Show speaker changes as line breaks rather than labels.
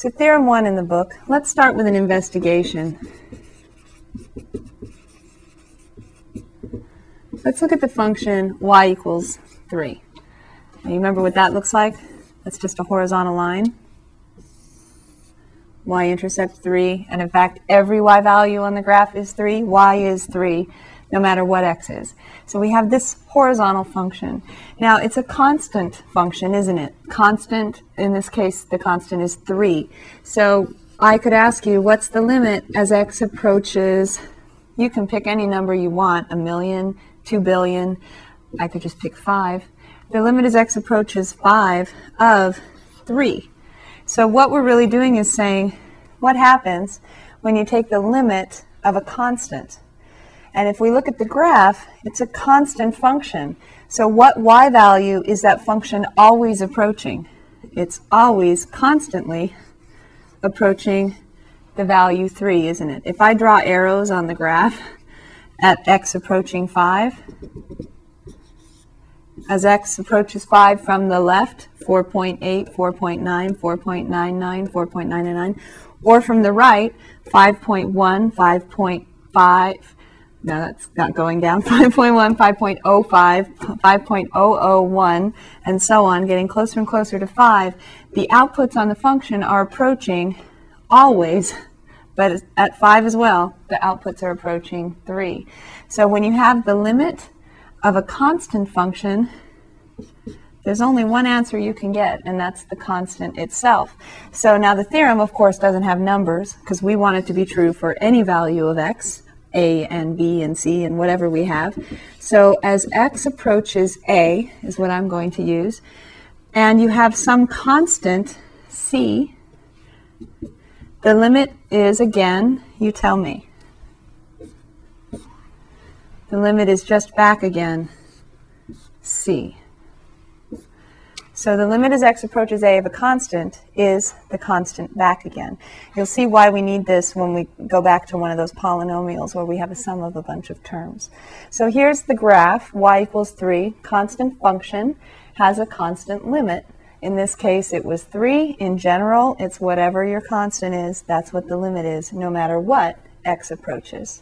So theorem one in the book, let's start with an investigation. Let's look at the function y equals 3. Now you remember what that looks like? That's just a horizontal line. y-intercept 3, and in fact every y value on the graph is 3. y is 3 no matter what x is. So we have this horizontal function. Now it's a constant function, isn't it? Constant, in this case the constant is 3. So I could ask you, what's the limit as x approaches, you can pick any number you want, a million, two billion, I could just pick 5. The limit as x approaches 5 of 3. So what we're really doing is saying, what happens when you take the limit of a constant? And if we look at the graph, it's a constant function. So what y value is that function always approaching? It's always constantly approaching the value 3, isn't it? If I draw arrows on the graph at x approaching 5, as x approaches 5 from the left, 4.8, 4.9, 4.99, 4.99, or from the right, 5.1, 5.5, no, that's not going down. 5.1, 5.05, 5.001, and so on, getting closer and closer to 5. The outputs on the function are approaching always, but at 5 as well, the outputs are approaching 3. So when you have the limit of a constant function, there's only one answer you can get, and that's the constant itself. So now the theorem, of course, doesn't have numbers, because we want it to be true for any value of x. A and B and C and whatever we have. So as x approaches A is what I'm going to use, and you have some constant C, the limit is again, you tell me. The limit is just back again, C. So the limit as x approaches a of a constant is the constant back again. You'll see why we need this when we go back to one of those polynomials where we have a sum of a bunch of terms. So here's the graph, y equals 3, constant function has a constant limit. In this case, it was 3. In general, it's whatever your constant is, that's what the limit is, no matter what x approaches.